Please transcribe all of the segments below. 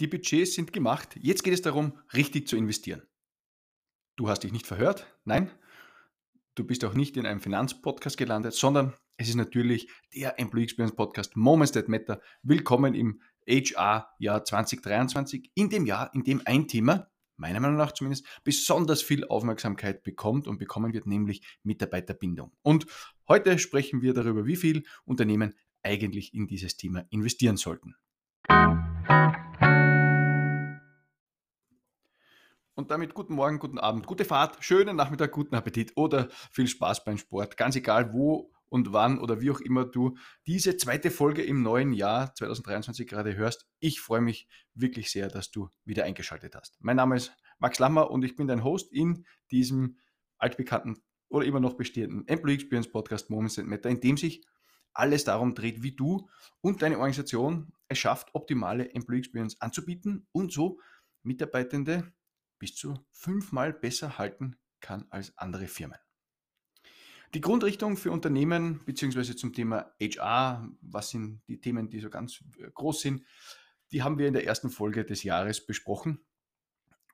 Die Budgets sind gemacht. Jetzt geht es darum, richtig zu investieren. Du hast dich nicht verhört. Nein, du bist auch nicht in einem Finanzpodcast gelandet, sondern es ist natürlich der Employee Experience Podcast Moments That Matter. Willkommen im HR-Jahr 2023, in dem Jahr, in dem ein Thema, meiner Meinung nach zumindest, besonders viel Aufmerksamkeit bekommt und bekommen wird, nämlich Mitarbeiterbindung. Und heute sprechen wir darüber, wie viel Unternehmen eigentlich in dieses Thema investieren sollten. Und damit guten Morgen, guten Abend, gute Fahrt, schönen Nachmittag, guten Appetit oder viel Spaß beim Sport. Ganz egal, wo und wann oder wie auch immer du diese zweite Folge im neuen Jahr 2023 gerade hörst. Ich freue mich wirklich sehr, dass du wieder eingeschaltet hast. Mein Name ist Max Lammer und ich bin dein Host in diesem altbekannten oder immer noch bestehenden Employee Experience Podcast Moments and Matter, in dem sich alles darum dreht, wie du und deine Organisation es schafft, optimale Employee Experience anzubieten und so Mitarbeitende bis zu fünfmal besser halten kann als andere Firmen. Die Grundrichtung für Unternehmen bzw. zum Thema HR, was sind die Themen, die so ganz äh, groß sind, die haben wir in der ersten Folge des Jahres besprochen.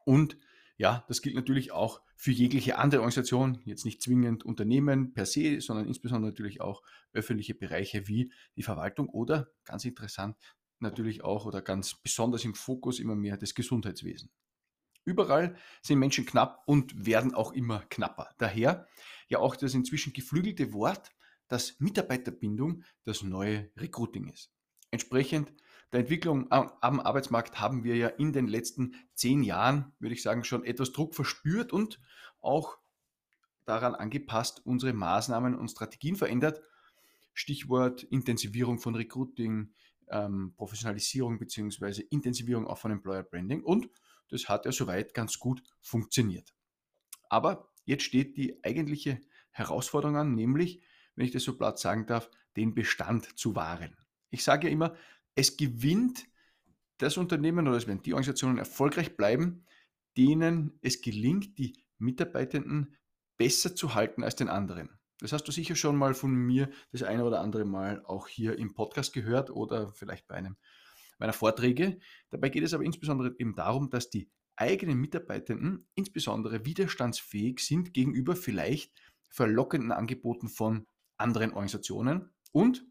Und ja, das gilt natürlich auch für jegliche andere Organisation, jetzt nicht zwingend Unternehmen per se, sondern insbesondere natürlich auch öffentliche Bereiche wie die Verwaltung oder ganz interessant natürlich auch oder ganz besonders im Fokus immer mehr das Gesundheitswesen. Überall sind Menschen knapp und werden auch immer knapper. Daher ja auch das inzwischen geflügelte Wort, dass Mitarbeiterbindung das neue Recruiting ist. Entsprechend der Entwicklung am Arbeitsmarkt haben wir ja in den letzten zehn Jahren, würde ich sagen, schon etwas Druck verspürt und auch daran angepasst unsere Maßnahmen und Strategien verändert. Stichwort Intensivierung von Recruiting, ähm, Professionalisierung bzw. Intensivierung auch von Employer Branding und das hat ja soweit ganz gut funktioniert. Aber jetzt steht die eigentliche Herausforderung an, nämlich, wenn ich das so platt sagen darf, den Bestand zu wahren. Ich sage ja immer, es gewinnt das Unternehmen oder es werden die Organisationen erfolgreich bleiben, denen es gelingt, die Mitarbeitenden besser zu halten als den anderen. Das hast du sicher schon mal von mir das eine oder andere Mal auch hier im Podcast gehört oder vielleicht bei einem meiner Vorträge. Dabei geht es aber insbesondere eben darum, dass die eigenen Mitarbeitenden insbesondere widerstandsfähig sind gegenüber vielleicht verlockenden Angeboten von anderen Organisationen und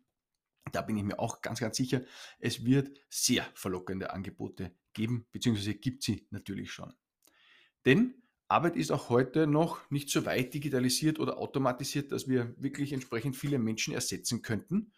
da bin ich mir auch ganz, ganz sicher, es wird sehr verlockende Angebote geben, beziehungsweise gibt sie natürlich schon. Denn Arbeit ist auch heute noch nicht so weit digitalisiert oder automatisiert, dass wir wirklich entsprechend viele Menschen ersetzen könnten.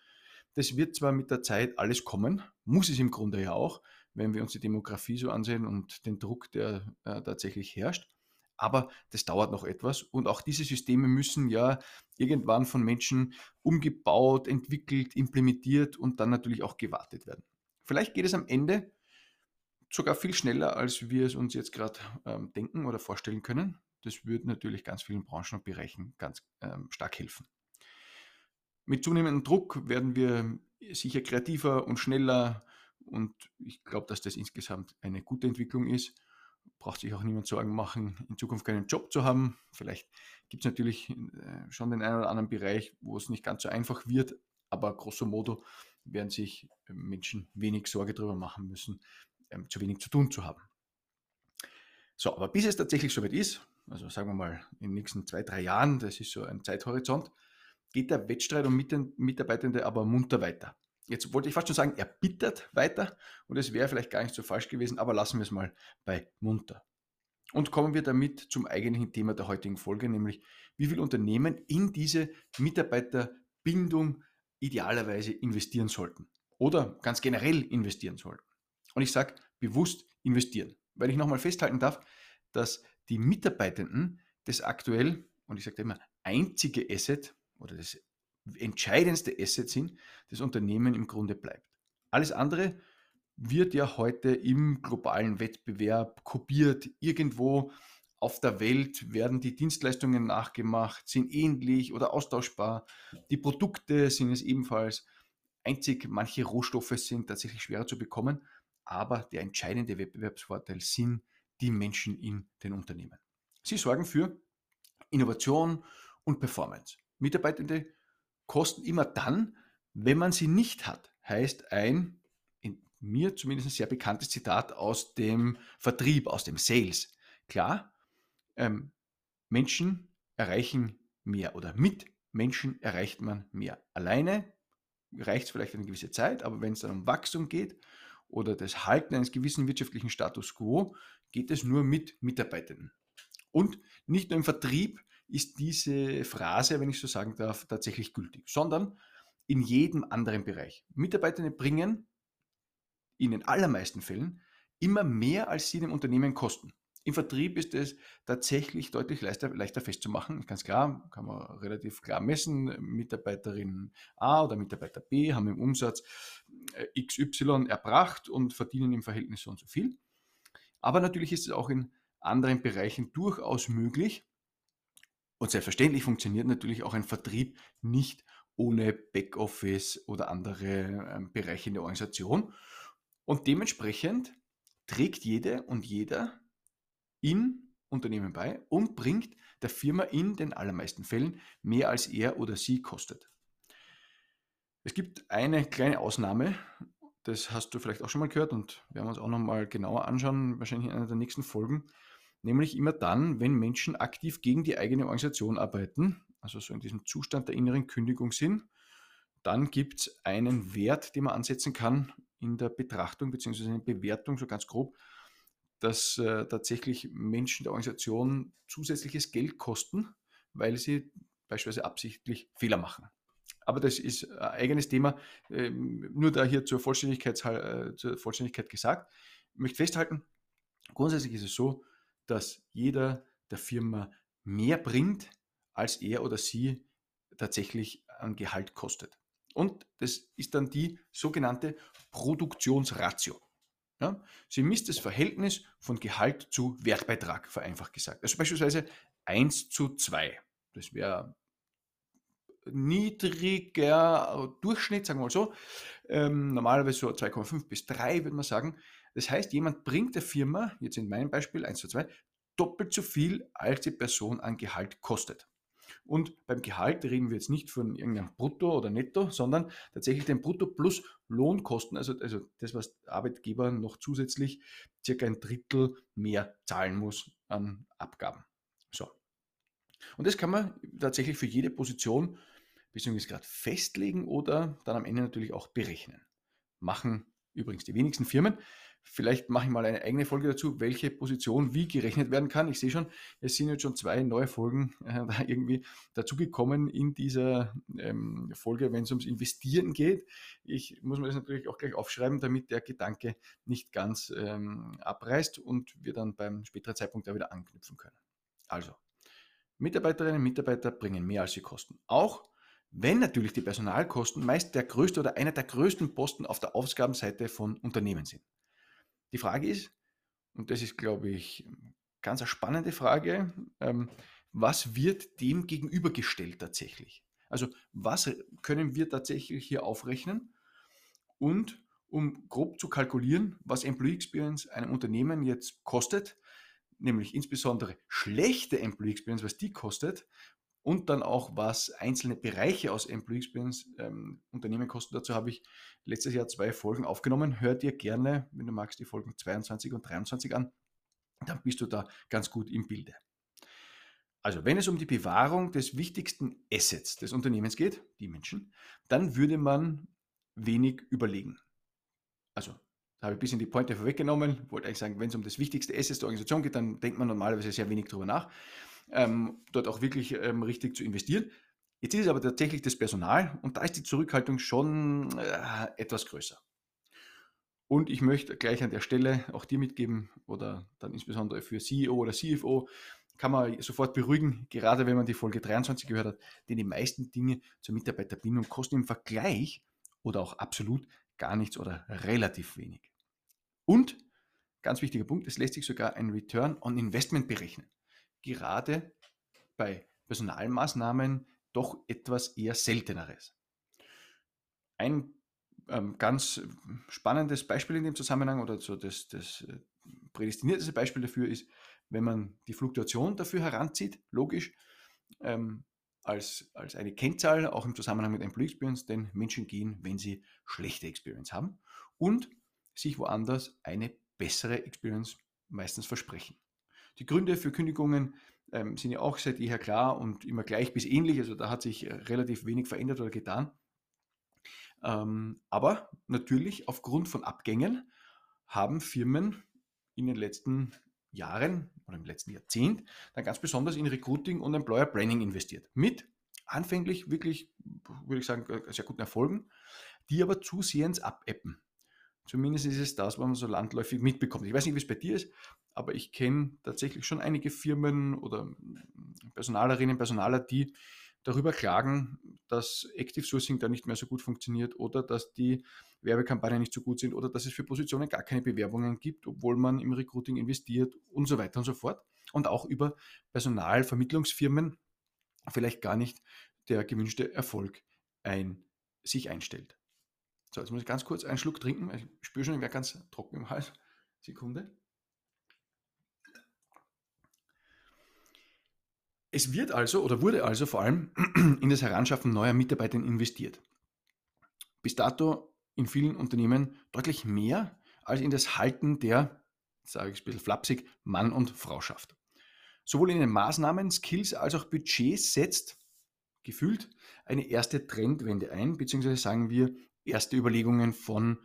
Das wird zwar mit der Zeit alles kommen, muss es im Grunde ja auch, wenn wir uns die Demografie so ansehen und den Druck, der äh, tatsächlich herrscht. Aber das dauert noch etwas und auch diese Systeme müssen ja irgendwann von Menschen umgebaut, entwickelt, implementiert und dann natürlich auch gewartet werden. Vielleicht geht es am Ende sogar viel schneller, als wir es uns jetzt gerade ähm, denken oder vorstellen können. Das würde natürlich ganz vielen Branchen und Bereichen ganz ähm, stark helfen. Mit zunehmendem Druck werden wir sicher kreativer und schneller und ich glaube, dass das insgesamt eine gute Entwicklung ist. Braucht sich auch niemand Sorgen machen, in Zukunft keinen Job zu haben. Vielleicht gibt es natürlich äh, schon den einen oder anderen Bereich, wo es nicht ganz so einfach wird, aber grosso modo werden sich Menschen wenig Sorge darüber machen müssen, ähm, zu wenig zu tun zu haben. So, aber bis es tatsächlich soweit ist, also sagen wir mal in den nächsten zwei, drei Jahren, das ist so ein Zeithorizont, geht der Wettstreit um Mitarbeitende aber munter weiter. Jetzt wollte ich fast schon sagen, er bittert weiter und es wäre vielleicht gar nicht so falsch gewesen, aber lassen wir es mal bei munter. Und kommen wir damit zum eigentlichen Thema der heutigen Folge, nämlich wie viel Unternehmen in diese Mitarbeiterbindung idealerweise investieren sollten oder ganz generell investieren sollten. Und ich sage bewusst investieren, weil ich nochmal festhalten darf, dass die Mitarbeitenden das aktuell, und ich sage immer, einzige Asset oder das entscheidendste Asset sind, das Unternehmen im Grunde bleibt. Alles andere wird ja heute im globalen Wettbewerb kopiert. Irgendwo auf der Welt werden die Dienstleistungen nachgemacht, sind ähnlich oder austauschbar. Die Produkte sind es ebenfalls. Einzig manche Rohstoffe sind tatsächlich schwerer zu bekommen, aber der entscheidende Wettbewerbsvorteil sind die Menschen in den Unternehmen. Sie sorgen für Innovation und Performance. Mitarbeitende kosten immer dann, wenn man sie nicht hat. Heißt ein, in mir zumindest ein sehr bekanntes Zitat aus dem Vertrieb, aus dem Sales. Klar, ähm, Menschen erreichen mehr oder mit Menschen erreicht man mehr. Alleine reicht es vielleicht eine gewisse Zeit, aber wenn es dann um Wachstum geht oder das Halten eines gewissen wirtschaftlichen Status quo, geht es nur mit Mitarbeitenden. Und nicht nur im Vertrieb ist diese Phrase, wenn ich so sagen darf, tatsächlich gültig, sondern in jedem anderen Bereich. Mitarbeitende bringen in den allermeisten Fällen immer mehr, als sie dem Unternehmen kosten. Im Vertrieb ist es tatsächlich deutlich leichter, leichter festzumachen. Ganz klar, kann man relativ klar messen. Mitarbeiterin A oder Mitarbeiter B haben im Umsatz äh, XY erbracht und verdienen im Verhältnis so und so viel. Aber natürlich ist es auch in anderen Bereichen durchaus möglich. Und selbstverständlich funktioniert natürlich auch ein Vertrieb nicht ohne Backoffice oder andere ähm, Bereiche in der Organisation. Und dementsprechend trägt jede und jeder in Unternehmen bei und bringt der Firma in den allermeisten Fällen mehr als er oder sie kostet. Es gibt eine kleine Ausnahme, das hast du vielleicht auch schon mal gehört und werden wir uns auch nochmal genauer anschauen, wahrscheinlich in einer der nächsten Folgen, nämlich immer dann, wenn Menschen aktiv gegen die eigene Organisation arbeiten, also so in diesem Zustand der inneren Kündigung sind, dann gibt es einen Wert, den man ansetzen kann in der Betrachtung bzw. in der Bewertung, so ganz grob, dass äh, tatsächlich Menschen der Organisation zusätzliches Geld kosten, weil sie beispielsweise absichtlich Fehler machen. Aber das ist ein eigenes Thema, ähm, nur da hier zur Vollständigkeit, äh, zur Vollständigkeit gesagt. Ich möchte festhalten, grundsätzlich ist es so, dass jeder der Firma mehr bringt, als er oder sie tatsächlich an Gehalt kostet. Und das ist dann die sogenannte Produktionsratio. Ja? Sie misst das Verhältnis von Gehalt zu Wertbeitrag, vereinfacht gesagt. Also beispielsweise 1 zu 2. Das wäre niedriger Durchschnitt, sagen wir mal so. Ähm, normalerweise so 2,5 bis 3, würde man sagen. Das heißt, jemand bringt der Firma, jetzt in meinem Beispiel 1 zu 2, doppelt so viel, als die Person an Gehalt kostet. Und beim Gehalt reden wir jetzt nicht von irgendeinem Brutto oder Netto, sondern tatsächlich den Brutto plus Lohnkosten, also, also das, was Arbeitgeber noch zusätzlich circa ein Drittel mehr zahlen muss an Abgaben. So. Und das kann man tatsächlich für jede Position beziehungsweise gerade festlegen oder dann am Ende natürlich auch berechnen. Machen übrigens die wenigsten Firmen. Vielleicht mache ich mal eine eigene Folge dazu, welche Position wie gerechnet werden kann. Ich sehe schon, es sind jetzt schon zwei neue Folgen äh, irgendwie dazugekommen in dieser ähm, Folge, wenn es ums Investieren geht. Ich muss mir das natürlich auch gleich aufschreiben, damit der Gedanke nicht ganz ähm, abreißt und wir dann beim späteren Zeitpunkt da wieder anknüpfen können. Also, Mitarbeiterinnen und Mitarbeiter bringen mehr als sie kosten. Auch wenn natürlich die Personalkosten meist der größte oder einer der größten Posten auf der Ausgabenseite von Unternehmen sind. Die Frage ist, und das ist, glaube ich, ganz eine spannende Frage, ähm, was wird dem gegenübergestellt tatsächlich? Also was können wir tatsächlich hier aufrechnen? Und um grob zu kalkulieren, was Employee Experience einem Unternehmen jetzt kostet, nämlich insbesondere schlechte Employee Experience, was die kostet, und dann auch, was einzelne Bereiche aus Employee Experience ähm, Unternehmen kosten. Dazu habe ich letztes Jahr zwei Folgen aufgenommen. Hör dir gerne, wenn du magst, die Folgen 22 und 23 an. Dann bist du da ganz gut im Bilde. Also, wenn es um die Bewahrung des wichtigsten Assets des Unternehmens geht, die Menschen, dann würde man wenig überlegen. Also, da habe ich ein bisschen die Pointe vorweggenommen. Wollte eigentlich sagen, wenn es um das wichtigste Asset der Organisation geht, dann denkt man normalerweise sehr wenig darüber nach ähm, dort auch wirklich ähm, richtig zu investieren. Jetzt ist es aber tatsächlich das Personal und da ist die Zurückhaltung schon äh, etwas größer. Und ich möchte gleich an der Stelle auch dir mitgeben oder dann insbesondere für CEO oder CFO, kann man sofort beruhigen, gerade wenn man die Folge 23 gehört hat, denn die meisten Dinge zur Mitarbeiterbindung kosten im Vergleich oder auch absolut gar nichts oder relativ wenig. Und, ganz wichtiger Punkt, es lässt sich sogar ein Return on Investment berechnen gerade bei Personalmaßnahmen doch etwas eher Selteneres. Ein ähm, ganz spannendes Beispiel in dem Zusammenhang oder so das, das äh, prädestinierteste Beispiel dafür ist, wenn man die Fluktuation dafür heranzieht, logisch, ähm, als, als eine Kennzahl, auch im Zusammenhang mit Employee Experience, denn Menschen gehen, wenn sie schlechte Experience haben. Und sich woanders eine bessere Experience meistens versprechen. Die Gründe für Kündigungen ähm, sind ja auch seit jeher klar und immer gleich bis ähnlich. Also da hat sich relativ wenig verändert oder getan. Ähm, aber natürlich aufgrund von Abgängen haben Firmen in den letzten Jahren oder im letzten Jahrzehnt dann ganz besonders in Recruiting und Employer Branding investiert. Mit anfänglich wirklich, würde ich sagen, sehr guten Erfolgen, die aber zusehends abappen. Zumindest ist es das, was man so landläufig mitbekommt. Ich weiß nicht, wie es bei dir ist, aber ich kenne tatsächlich schon einige Firmen oder Personalerinnen, Personaler, die darüber klagen, dass Active Sourcing da nicht mehr so gut funktioniert oder dass die Werbekampagnen nicht so gut sind oder dass es für Positionen gar keine Bewerbungen gibt, obwohl man im Recruiting investiert und so weiter und so fort. Und auch über Personalvermittlungsfirmen vielleicht gar nicht der gewünschte Erfolg ein, sich einstellt. So, jetzt muss ich ganz kurz einen Schluck trinken. Ich spüre schon, ich werde ganz trocken im Hals. Sekunde. Es wird also oder wurde also vor allem in das Heranschaffen neuer Mitarbeiter investiert. Bis dato in vielen Unternehmen deutlich mehr als in das Halten der, sage ich ein bisschen flapsig, Mann und Frau schafft. Sowohl in den Maßnahmen, Skills als auch Budgets setzt gefühlt eine erste Trendwende ein, beziehungsweise sagen wir erste Überlegungen von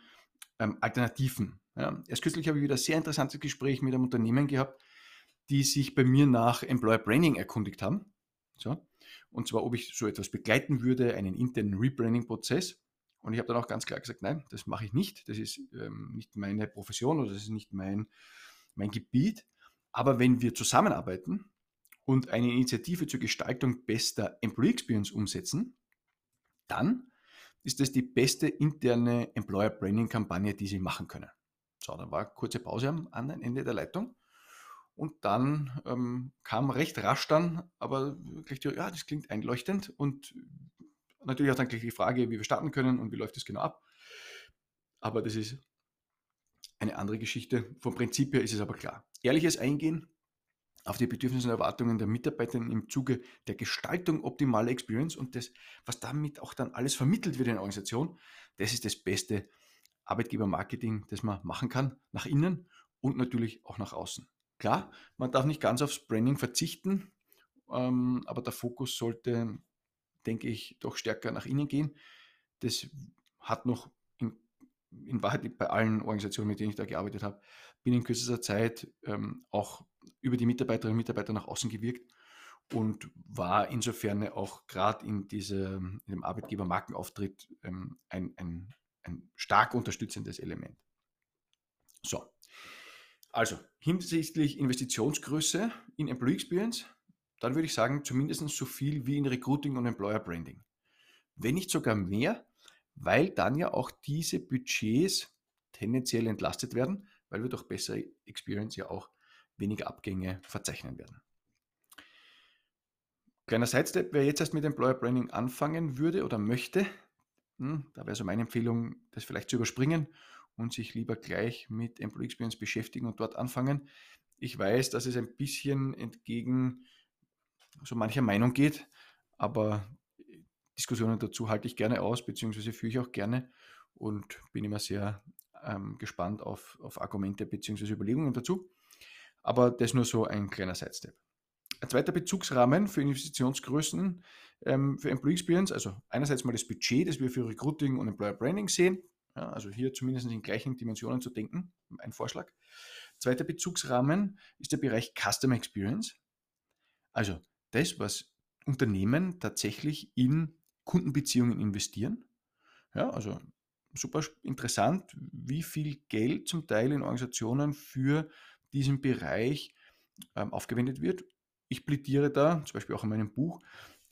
ähm, Alternativen. Ja. Erst kürzlich habe ich wieder ein sehr interessantes Gespräch mit einem Unternehmen gehabt, die sich bei mir nach Employer Branding erkundigt haben. So. Und zwar, ob ich so etwas begleiten würde, einen internen Rebranding-Prozess. Und ich habe dann auch ganz klar gesagt, nein, das mache ich nicht. Das ist ähm, nicht meine Profession oder das ist nicht mein, mein Gebiet. Aber wenn wir zusammenarbeiten und eine Initiative zur Gestaltung bester Employee Experience umsetzen, dann ist das die beste interne Employer Branding Kampagne, die Sie machen können. So, dann war kurze Pause am anderen Ende der Leitung. Und dann ähm, kam recht rasch dann, aber die, ja, das klingt einleuchtend und natürlich auch dann gleich die Frage, wie wir starten können und wie läuft das genau ab. Aber das ist eine andere Geschichte. Vom Prinzip her ist es aber klar. Ehrliches Eingehen auf die Bedürfnisse und Erwartungen der Mitarbeiter im Zuge der Gestaltung optimaler Experience und das, was damit auch dann alles vermittelt wird in der Organisation, das ist das beste Arbeitgebermarketing, das man machen kann, nach innen und natürlich auch nach außen. Klar, man darf nicht ganz aufs Branding verzichten, ähm, aber der Fokus sollte, denke ich, doch stärker nach innen gehen. Das hat noch in, in Wahrheit bei allen Organisationen, mit denen ich da gearbeitet habe, binnen kürzester Zeit ähm, auch über die Mitarbeiterinnen und Mitarbeiter nach außen gewirkt und war insofern auch gerade in, in dem Arbeitgeber-Markenauftritt ähm, ein, ein, ein stark unterstützendes Element. So, also hinsichtlich Investitionsgröße in Employee Experience, dann würde ich sagen, zumindest so viel wie in Recruiting und Employer Branding. Wenn nicht sogar mehr, weil dann ja auch diese Budgets tendenziell entlastet werden, weil wir durch bessere Experience ja auch weniger Abgänge verzeichnen werden. Kleiner Sidestep, wer jetzt erst mit Employer Branding anfangen würde oder möchte, hm, da wäre so meine Empfehlung, das vielleicht zu überspringen und sich lieber gleich mit Employee Experience beschäftigen und dort anfangen. Ich weiß, dass es ein bisschen entgegen so mancher Meinung geht, aber Diskussionen dazu halte ich gerne aus, beziehungsweise führe ich auch gerne und bin immer sehr ähm, gespannt auf, auf Argumente bzw. Überlegungen dazu. Aber das nur so ein kleiner Sidestep. Ein zweiter Bezugsrahmen für Investitionsgrößen ähm, für Employee Experience, also einerseits mal das Budget, das wir für Recruiting und Employer Branding sehen, ja, also hier zumindest in gleichen Dimensionen zu denken, ein Vorschlag. Zweiter Bezugsrahmen ist der Bereich Customer Experience, also das, was Unternehmen tatsächlich in Kundenbeziehungen investieren. Ja, also super interessant, wie viel Geld zum Teil in Organisationen für diesen Bereich ähm, aufgewendet wird. Ich plädiere da, zum Beispiel auch in meinem Buch,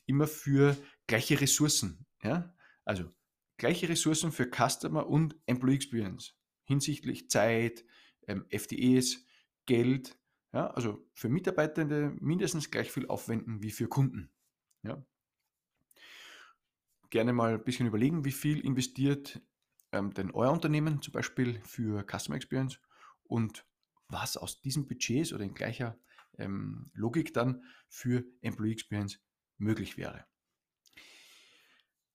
immer für gleiche Ressourcen. Ja? Also gleiche Ressourcen für Customer und Employee Experience hinsichtlich Zeit, ähm, FDEs, Geld. Ja? Also für Mitarbeitende mindestens gleich viel aufwenden wie für Kunden. Ja? Gerne mal ein bisschen überlegen, wie viel investiert ähm, denn euer Unternehmen zum Beispiel für Customer Experience und was aus diesen Budgets oder in gleicher ähm, Logik dann für Employee Experience möglich wäre.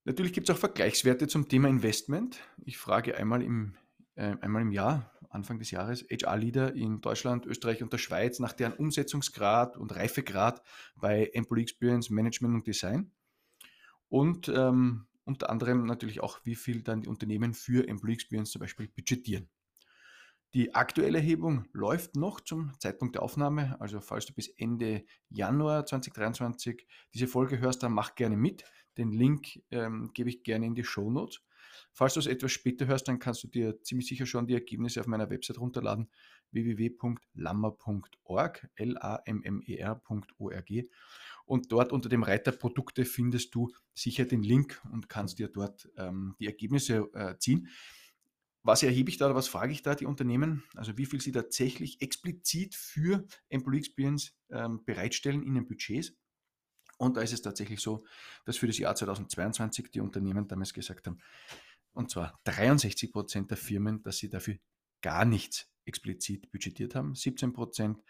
Natürlich gibt es auch Vergleichswerte zum Thema Investment. Ich frage einmal im äh, einmal im Jahr, Anfang des Jahres, HR-Leader in Deutschland, Österreich und der Schweiz nach deren Umsetzungsgrad und Reifegrad bei Employee Experience Management und Design. Und ähm, unter anderem natürlich auch, wie viel dann die Unternehmen für Employee Experience zum Beispiel budgetieren. Die aktuelle Erhebung läuft noch zum Zeitpunkt der Aufnahme. Also falls du bis Ende Januar 2023 diese Folge hörst, dann mach gerne mit. Den Link ähm, gebe ich gerne in die Show Notes. Falls du es etwas später hörst, dann kannst du dir ziemlich sicher schon die Ergebnisse auf meiner Website runterladen, www.lammer.org, L-A-M-M-E-R.org. Und dort unter dem Reiter Produkte findest du sicher den Link und kannst dir dort ähm, die Ergebnisse äh, ziehen. Was erhebe ich da oder was frage ich da die Unternehmen? Also wie viel sie tatsächlich explizit für Employee Experience ähm, bereitstellen in den Budgets. Und da ist es tatsächlich so, dass für das Jahr 2022 die Unternehmen damals gesagt haben, und zwar 63 Prozent der Firmen, dass sie dafür gar nichts explizit budgetiert haben. 17 Prozent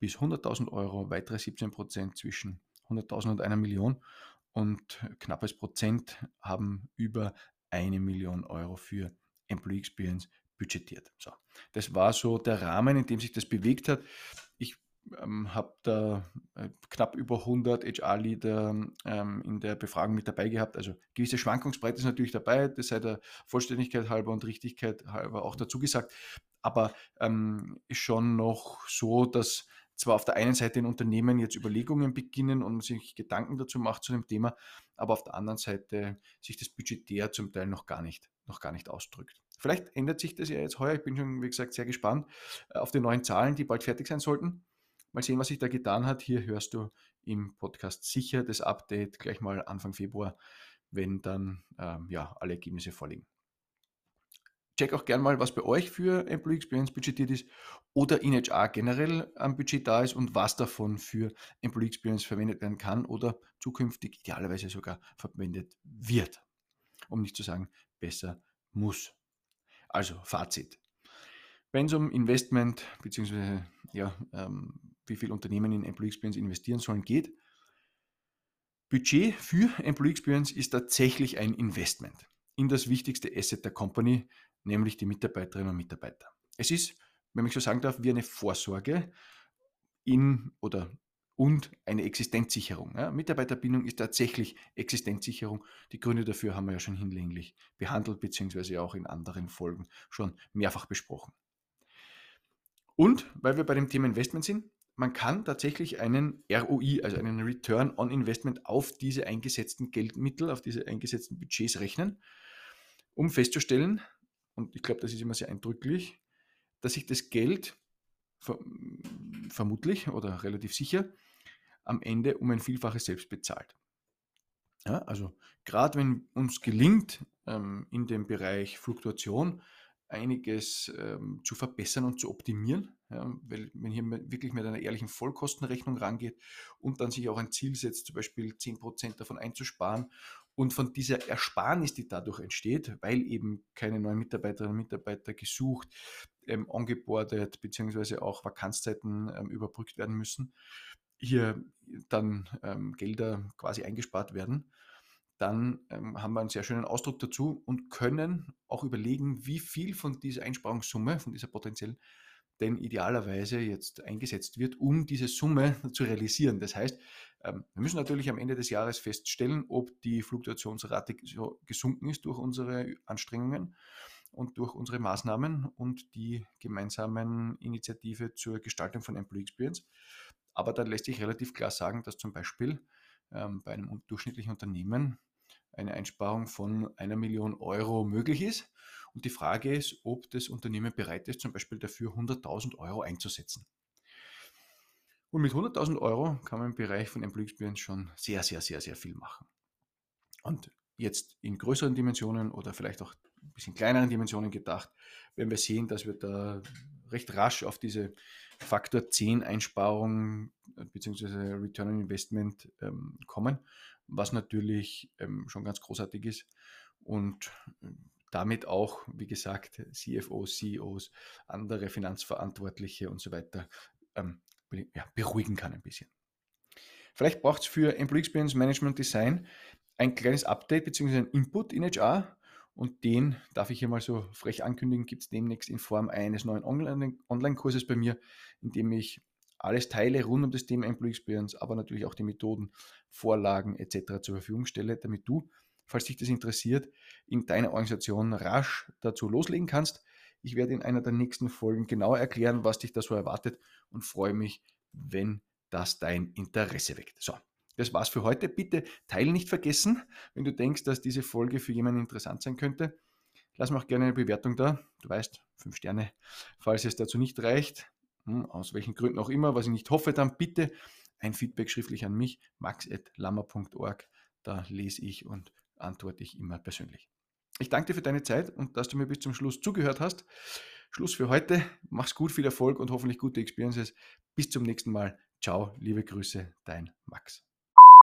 bis 100.000 Euro, weitere 17 Prozent zwischen 100.000 und einer Million und knappes Prozent haben über eine Million Euro für Employee Experience budgetiert. So, das war so der Rahmen, in dem sich das bewegt hat. Ich ähm, habe da äh, knapp über 100 HR-Leader ähm, in der Befragung mit dabei gehabt. Also gewisse Schwankungsbreite ist natürlich dabei, das sei der Vollständigkeit halber und Richtigkeit halber auch dazu gesagt. Aber ähm, ist schon noch so, dass zwar auf der einen Seite in Unternehmen jetzt Überlegungen beginnen und sich Gedanken dazu macht zu dem Thema, aber auf der anderen Seite sich das budgetär zum Teil noch gar nicht, noch gar nicht ausdrückt. Vielleicht ändert sich das ja jetzt heuer. Ich bin schon, wie gesagt, sehr gespannt äh, auf die neuen Zahlen, die bald fertig sein sollten. Mal sehen, was sich da getan hat. Hier hörst du im Podcast sicher das Update gleich mal Anfang Februar, wenn dann ähm, ja, alle Ergebnisse vorliegen. Check auch gerne mal, was bei euch für Employee Experience budgetiert ist oder in HR generell am Budget da ist und was davon für Employee Experience verwendet werden kann oder zukünftig idealerweise sogar verwendet wird. Um nicht zu sagen, besser muss. Also Fazit. Wenn es um Investment bzw. Ja, ähm, wie viel Unternehmen in Employee Experience investieren sollen, geht. Budget für Employee Experience ist tatsächlich ein Investment in das wichtigste Asset der Company, nämlich die Mitarbeiterinnen und Mitarbeiter. Es ist, wenn ich so sagen darf, wie eine Vorsorge in oder und eine Existenzsicherung. Ja, Mitarbeiterbindung ist tatsächlich Existenzsicherung. Die Gründe dafür haben wir ja schon hinlänglich behandelt, beziehungsweise auch in anderen Folgen schon mehrfach besprochen. Und weil wir bei dem Thema Investment sind, man kann tatsächlich einen ROI, also einen Return on Investment auf diese eingesetzten Geldmittel, auf diese eingesetzten Budgets rechnen, um festzustellen, und ich glaube, das ist immer sehr eindrücklich, dass sich das Geld vermutlich oder relativ sicher am Ende um ein Vielfaches selbst bezahlt. Ja, also gerade wenn uns gelingt, ähm, in dem Bereich Fluktuation einiges ähm, zu verbessern und zu optimieren, ja, weil wenn hier wirklich mit einer ehrlichen Vollkostenrechnung rangeht und dann sich auch ein Ziel setzt, zum Beispiel 10% davon einzusparen und von dieser Ersparnis, die dadurch entsteht, weil eben keine neuen Mitarbeiterinnen und Mitarbeiter gesucht, ähm, ongeboardet bzw. auch Vakanzzeiten ähm, überbrückt werden müssen, hier dann ähm, Gelder quasi eingespart werden, dann ähm, haben wir einen sehr schönen Ausdruck dazu und können auch überlegen, wie viel von dieser Einsparungssumme, von dieser potenziellen, denn idealerweise jetzt eingesetzt wird, um diese Summe zu realisieren. Das heißt, ähm, wir müssen natürlich am Ende des Jahres feststellen, ob die Fluktuationsrate gesunken ist durch unsere Anstrengungen und durch unsere Maßnahmen und die gemeinsamen Initiative zur Gestaltung von Employee Experience. Aber da lässt sich relativ klar sagen, dass zum Beispiel ähm, bei einem durchschnittlichen Unternehmen eine Einsparung von einer Million Euro möglich ist. Und die Frage ist, ob das Unternehmen bereit ist, zum Beispiel dafür 100.000 Euro einzusetzen. Und mit 100.000 Euro kann man im Bereich von Employee Experience schon sehr, sehr, sehr, sehr viel machen. Und jetzt in größeren Dimensionen oder vielleicht auch ein bisschen kleineren Dimensionen gedacht, werden wir sehen, dass wir da recht rasch auf diese Faktor 10 Einsparung äh, bzw. Return on Investment ähm, kommen, was natürlich ähm, schon ganz großartig ist und äh, damit auch, wie gesagt, CFOs, CEOs, andere Finanzverantwortliche und so weiter ähm, ja, beruhigen kann ein bisschen. Vielleicht braucht es für Employee Experience Management Design ein kleines Update bzw. ein Input in HR Und den darf ich hier mal so frech ankündigen, gibt es demnächst in Form eines neuen Online-Kurses bei mir, in dem ich alles teile rund um das Thema Employee Experience, aber natürlich auch die Methoden, Vorlagen etc. zur Verfügung stelle, damit du, falls dich das interessiert, in deiner Organisation rasch dazu loslegen kannst. Ich werde in einer der nächsten Folgen genauer erklären, was dich da so erwartet und freue mich, wenn das dein Interesse weckt. So, das war's für heute. Bitte teile nicht vergessen, wenn du denkst, dass diese Folge für jemanden interessant sein könnte. Lass mir auch gerne eine Bewertung da. Du weißt, fünf Sterne. Falls es dazu nicht reicht, hm, aus welchen Gründen auch immer, was ich nicht hoffe, dann bitte ein Feedback schriftlich an mich, max.lammer.org. Da lese ich und antworte ich immer persönlich. Ich danke dir für deine Zeit und dass du mir bis zum Schluss zugehört hast. Schluss für heute. Mach's gut, viel Erfolg und hoffentlich gute Experiences. Bis zum nächsten Mal. Ciao, liebe Grüße, dein Max.